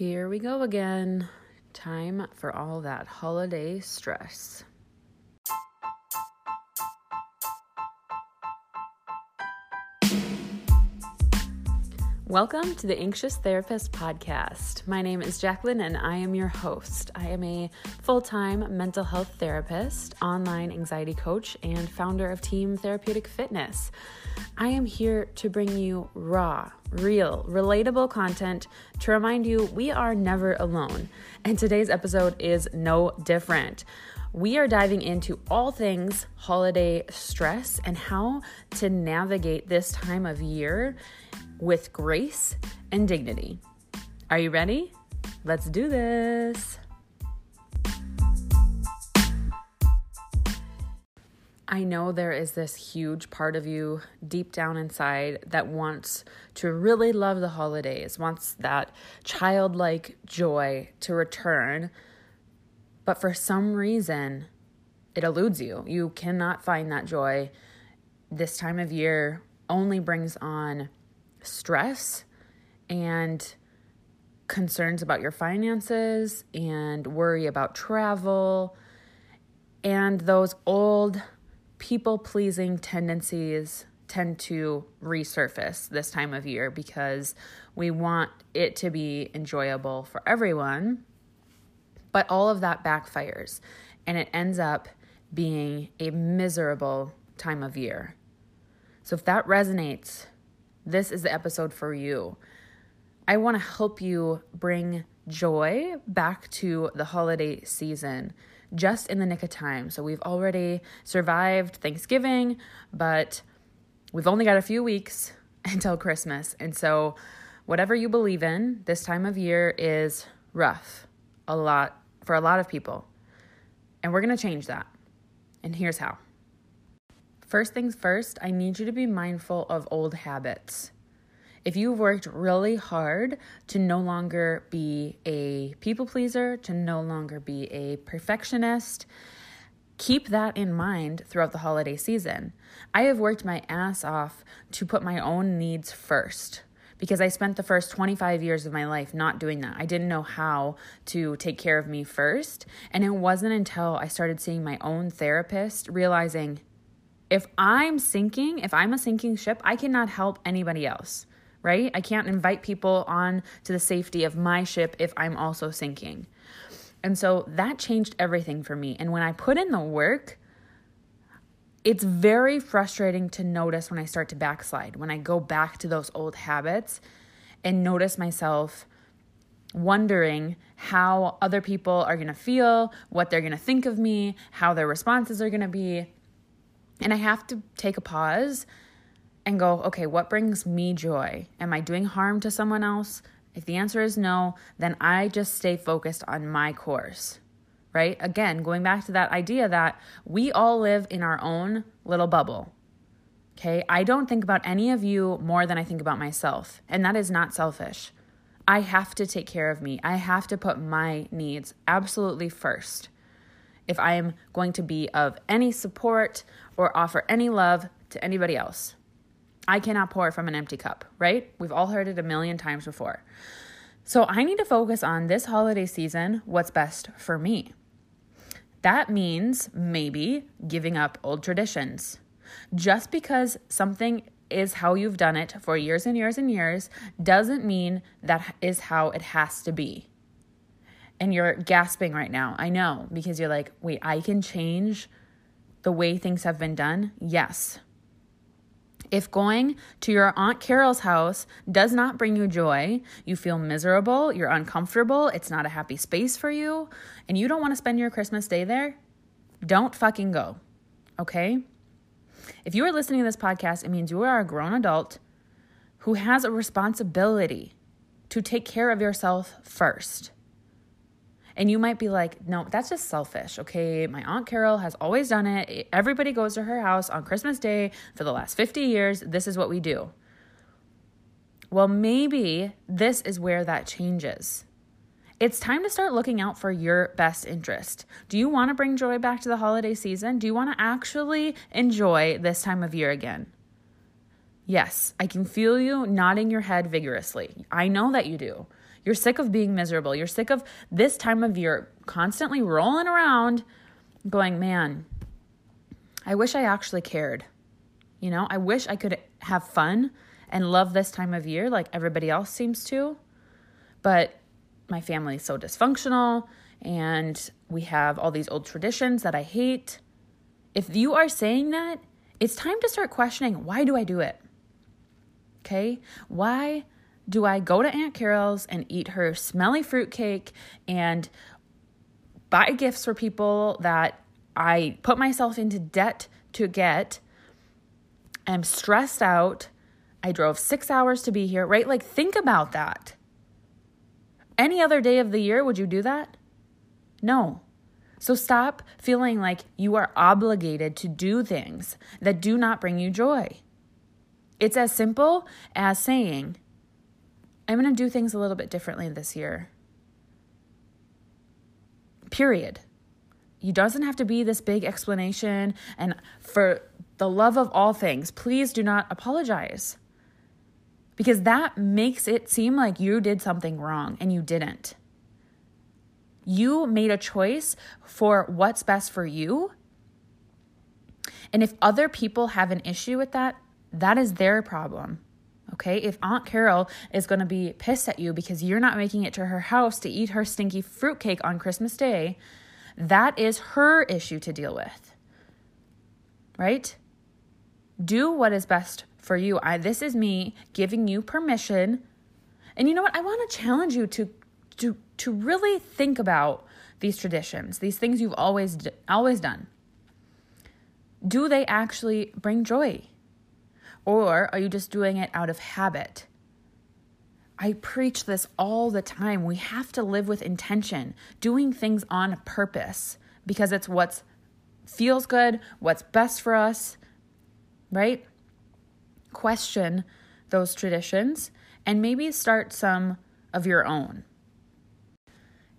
Here we go again. Time for all that holiday stress. Welcome to the Anxious Therapist Podcast. My name is Jacqueline and I am your host. I am a full time mental health therapist, online anxiety coach, and founder of Team Therapeutic Fitness. I am here to bring you raw, real, relatable content to remind you we are never alone. And today's episode is no different. We are diving into all things holiday stress and how to navigate this time of year with grace and dignity. Are you ready? Let's do this. I know there is this huge part of you deep down inside that wants to really love the holidays, wants that childlike joy to return, but for some reason, it eludes you. You cannot find that joy. This time of year only brings on stress and concerns about your finances and worry about travel and those old people pleasing tendencies tend to resurface this time of year because we want it to be enjoyable for everyone. But all of that backfires and it ends up being a miserable time of year. So if that resonates this is the episode for you. I want to help you bring joy back to the holiday season just in the nick of time. So we've already survived Thanksgiving, but we've only got a few weeks until Christmas. And so, whatever you believe in, this time of year is rough a lot for a lot of people. And we're going to change that. And here's how. First things first, I need you to be mindful of old habits. If you've worked really hard to no longer be a people pleaser, to no longer be a perfectionist, keep that in mind throughout the holiday season. I have worked my ass off to put my own needs first because I spent the first 25 years of my life not doing that. I didn't know how to take care of me first. And it wasn't until I started seeing my own therapist realizing if I'm sinking, if I'm a sinking ship, I cannot help anybody else, right? I can't invite people on to the safety of my ship if I'm also sinking. And so that changed everything for me. And when I put in the work, it's very frustrating to notice when I start to backslide, when I go back to those old habits and notice myself wondering how other people are going to feel, what they're going to think of me, how their responses are going to be. And I have to take a pause and go, okay, what brings me joy? Am I doing harm to someone else? If the answer is no, then I just stay focused on my course, right? Again, going back to that idea that we all live in our own little bubble. Okay, I don't think about any of you more than I think about myself, and that is not selfish. I have to take care of me. I have to put my needs absolutely first if I am going to be of any support or offer any love to anybody else. I cannot pour from an empty cup, right? We've all heard it a million times before. So I need to focus on this holiday season what's best for me. That means maybe giving up old traditions. Just because something is how you've done it for years and years and years doesn't mean that is how it has to be and you're gasping right now. I know because you're like, wait, I can change the way things have been done? Yes. If going to your Aunt Carol's house does not bring you joy, you feel miserable, you're uncomfortable, it's not a happy space for you, and you don't want to spend your Christmas day there, don't fucking go. Okay? If you are listening to this podcast, it means you are a grown adult who has a responsibility to take care of yourself first. And you might be like, no, that's just selfish. Okay. My Aunt Carol has always done it. Everybody goes to her house on Christmas Day for the last 50 years. This is what we do. Well, maybe this is where that changes. It's time to start looking out for your best interest. Do you want to bring joy back to the holiday season? Do you want to actually enjoy this time of year again? Yes, I can feel you nodding your head vigorously. I know that you do. You're sick of being miserable. You're sick of this time of year constantly rolling around going, man, I wish I actually cared. You know, I wish I could have fun and love this time of year like everybody else seems to. But my family is so dysfunctional and we have all these old traditions that I hate. If you are saying that, it's time to start questioning why do I do it? Okay? Why do I go to Aunt Carol's and eat her smelly fruitcake and buy gifts for people that I put myself into debt to get? I'm stressed out. I drove six hours to be here, right? Like, think about that. Any other day of the year, would you do that? No. So stop feeling like you are obligated to do things that do not bring you joy. It's as simple as saying, I'm going to do things a little bit differently this year. Period. You doesn't have to be this big explanation. And for the love of all things, please do not apologize. Because that makes it seem like you did something wrong and you didn't. You made a choice for what's best for you. And if other people have an issue with that, that is their problem. Okay, if Aunt Carol is going to be pissed at you because you're not making it to her house to eat her stinky fruitcake on Christmas Day, that is her issue to deal with. Right? Do what is best for you. I, this is me giving you permission. And you know what? I want to challenge you to to to really think about these traditions, these things you've always always done. Do they actually bring joy? Or are you just doing it out of habit? I preach this all the time. We have to live with intention, doing things on purpose because it's what's feels good, what's best for us, right? Question those traditions and maybe start some of your own.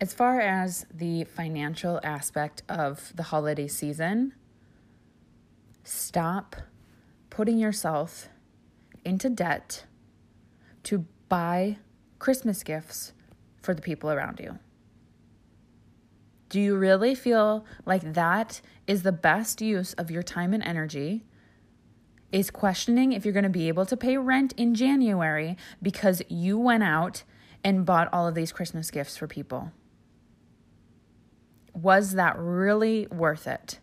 As far as the financial aspect of the holiday season, stop putting yourself into debt to buy Christmas gifts for the people around you? Do you really feel like that is the best use of your time and energy? Is questioning if you're going to be able to pay rent in January because you went out and bought all of these Christmas gifts for people? Was that really worth it?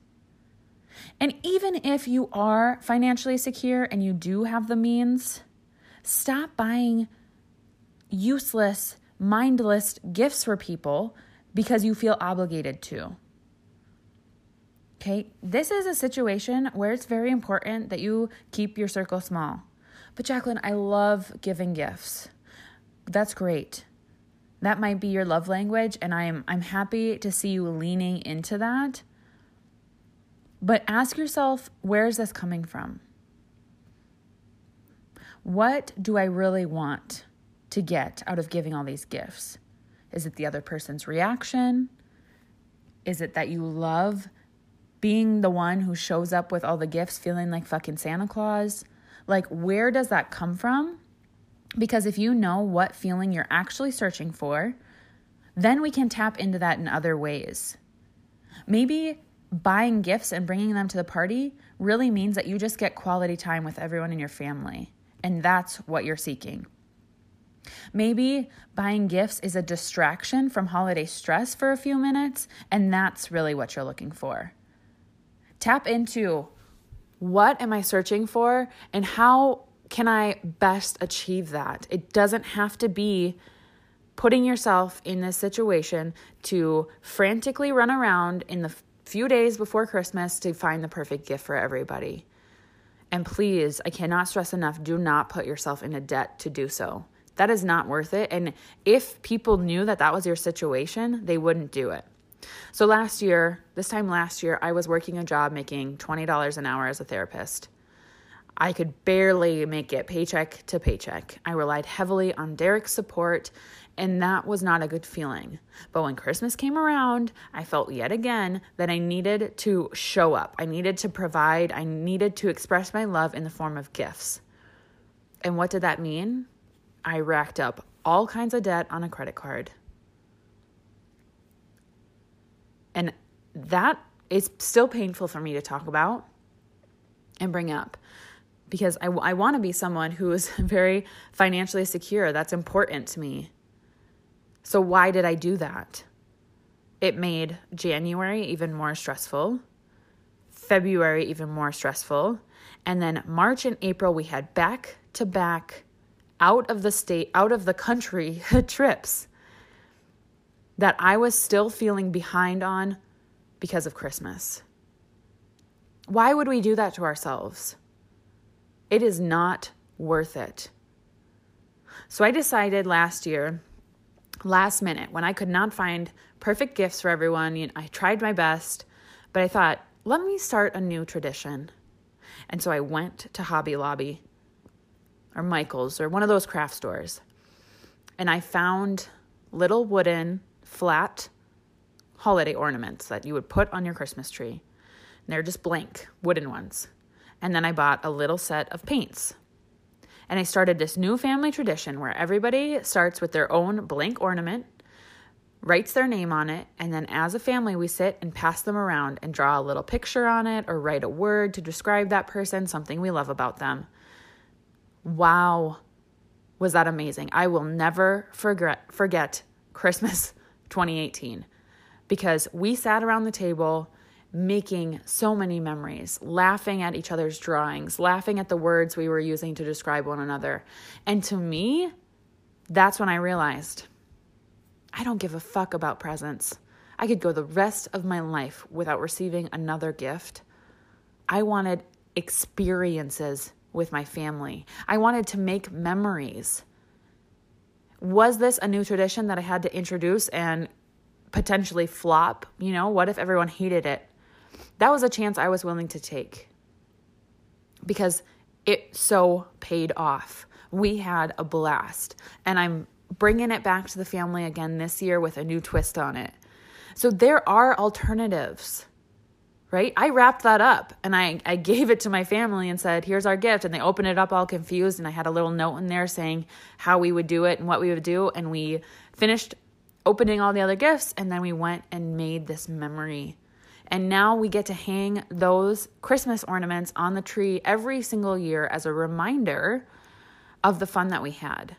And even if you are financially secure and you do have the means, stop buying useless, mindless gifts for people because you feel obligated to. Okay, this is a situation where it's very important that you keep your circle small. But Jacqueline, I love giving gifts. That's great. That might be your love language and I am I'm happy to see you leaning into that. But ask yourself, where is this coming from? What do I really want to get out of giving all these gifts? Is it the other person's reaction? Is it that you love being the one who shows up with all the gifts feeling like fucking Santa Claus? Like, where does that come from? Because if you know what feeling you're actually searching for, then we can tap into that in other ways. Maybe buying gifts and bringing them to the party really means that you just get quality time with everyone in your family. And that's what you're seeking. Maybe buying gifts is a distraction from holiday stress for a few minutes, and that's really what you're looking for. Tap into what am I searching for and how can I best achieve that? It doesn't have to be putting yourself in this situation to frantically run around in the few days before Christmas to find the perfect gift for everybody. And please, I cannot stress enough do not put yourself in a debt to do so. That is not worth it. And if people knew that that was your situation, they wouldn't do it. So last year, this time last year, I was working a job making $20 an hour as a therapist. I could barely make it paycheck to paycheck. I relied heavily on Derek's support, and that was not a good feeling. But when Christmas came around, I felt yet again that I needed to show up. I needed to provide. I needed to express my love in the form of gifts. And what did that mean? I racked up all kinds of debt on a credit card. And that is still painful for me to talk about and bring up because I, I want to be someone who is very financially secure. That's important to me. So, why did I do that? It made January even more stressful, February even more stressful, and then March and April we had back to back out of the state, out of the country trips that I was still feeling behind on because of Christmas. Why would we do that to ourselves? It is not worth it. So I decided last year, last minute, when I could not find perfect gifts for everyone, you know, I tried my best, but I thought, let me start a new tradition. And so I went to Hobby Lobby or Michael's or one of those craft stores. And I found little wooden, flat holiday ornaments that you would put on your Christmas tree. And they're just blank wooden ones. And then I bought a little set of paints. And I started this new family tradition where everybody starts with their own blank ornament, writes their name on it, and then as a family, we sit and pass them around and draw a little picture on it or write a word to describe that person, something we love about them. Wow, was that amazing! I will never forget forget Christmas 2018 because we sat around the table making so many memories, laughing at each other's drawings, laughing at the words we were using to describe one another. And to me, that's when I realized I don't give a fuck about presents. I could go the rest of my life without receiving another gift. I wanted experiences with my family. I wanted to make memories. Was this a new tradition that I had to introduce and potentially flop? You know, what if everyone hated it? That was a chance I was willing to take because it so paid off. We had a blast, and I'm bringing it back to the family again this year with a new twist on it. So there are alternatives, right? I wrapped that up and I, I gave it to my family and said, here's our gift. And they opened it up all confused. And I had a little note in there saying how we would do it and what we would do. And we finished opening all the other gifts. And then we went and made this memory and now we get to hang those Christmas ornaments on the tree every single year as a reminder of the fun that we had.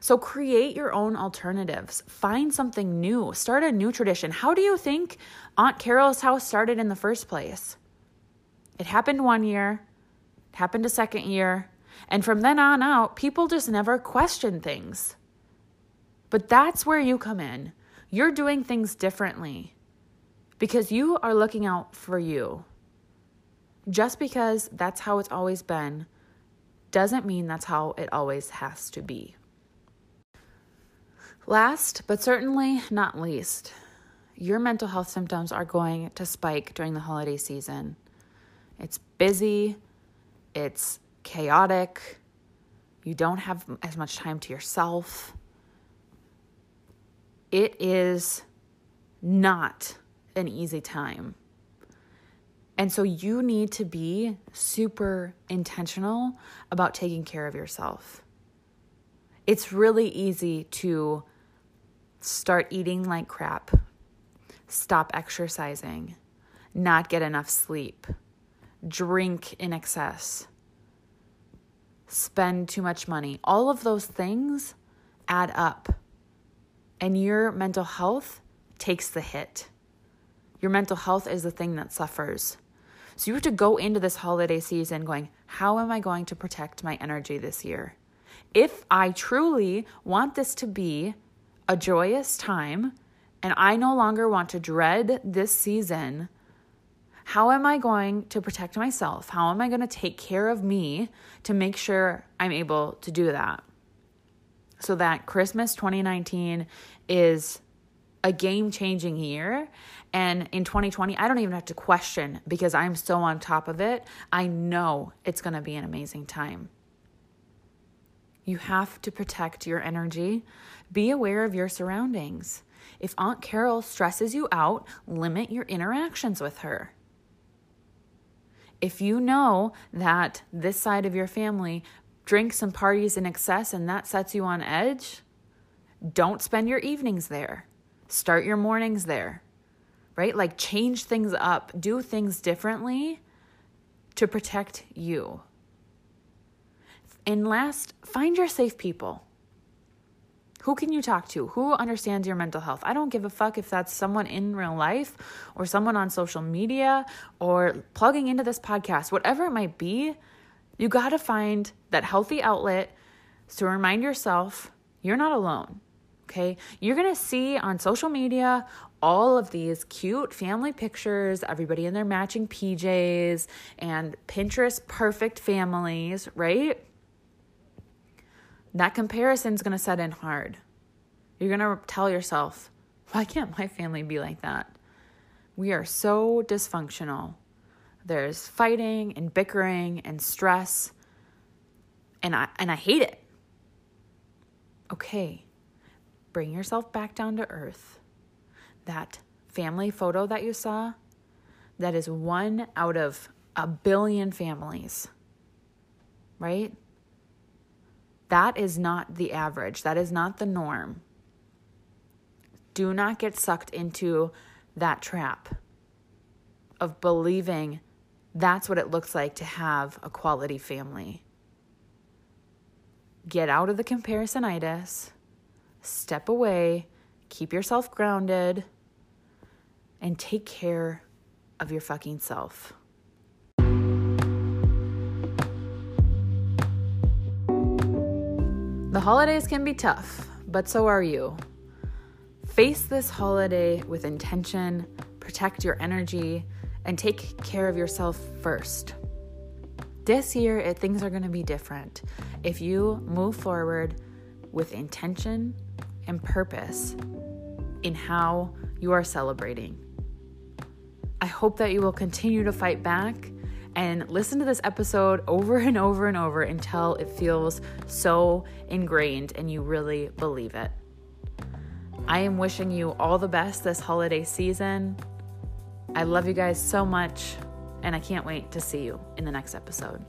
So create your own alternatives. Find something new. Start a new tradition. How do you think Aunt Carol's house started in the first place? It happened one year, it happened a second year, and from then on out, people just never question things. But that's where you come in. You're doing things differently because you are looking out for you. Just because that's how it's always been doesn't mean that's how it always has to be. Last, but certainly not least, your mental health symptoms are going to spike during the holiday season. It's busy, it's chaotic, you don't have as much time to yourself. It is not an easy time. And so you need to be super intentional about taking care of yourself. It's really easy to start eating like crap, stop exercising, not get enough sleep, drink in excess, spend too much money. All of those things add up, and your mental health takes the hit. Your mental health is the thing that suffers. So you have to go into this holiday season going, how am I going to protect my energy this year? If I truly want this to be a joyous time and I no longer want to dread this season, how am I going to protect myself? How am I going to take care of me to make sure I'm able to do that? so that Christmas 2019 is a game changing year. And in 2020, I don't even have to question because I'm so on top of it. I know it's going to be an amazing time. You have to protect your energy. Be aware of your surroundings. If Aunt Carol stresses you out, limit your interactions with her. If you know that this side of your family drinks and parties in excess and that sets you on edge, don't spend your evenings there. Start your mornings there, right? Like change things up, do things differently to protect you. And last, find your safe people. Who can you talk to? Who understands your mental health? I don't give a fuck if that's someone in real life or someone on social media or plugging into this podcast, whatever it might be. You got to find that healthy outlet to remind yourself you're not alone. Okay. You're going to see on social media all of these cute family pictures, everybody in their matching PJs and Pinterest perfect families, right? that comparison's going to set in hard. You're going to tell yourself, why can't my family be like that? We are so dysfunctional. There's fighting and bickering and stress, and I, and I hate it. Okay, bring yourself back down to earth. That family photo that you saw, that is one out of a billion families, right? That is not the average, that is not the norm. Do not get sucked into that trap of believing that's what it looks like to have a quality family. Get out of the comparisonitis, step away, keep yourself grounded, and take care of your fucking self. The holidays can be tough, but so are you. Face this holiday with intention, protect your energy, and take care of yourself first. This year, it, things are going to be different if you move forward with intention and purpose in how you are celebrating. I hope that you will continue to fight back and listen to this episode over and over and over until it feels so ingrained and you really believe it. I am wishing you all the best this holiday season. I love you guys so much, and I can't wait to see you in the next episode.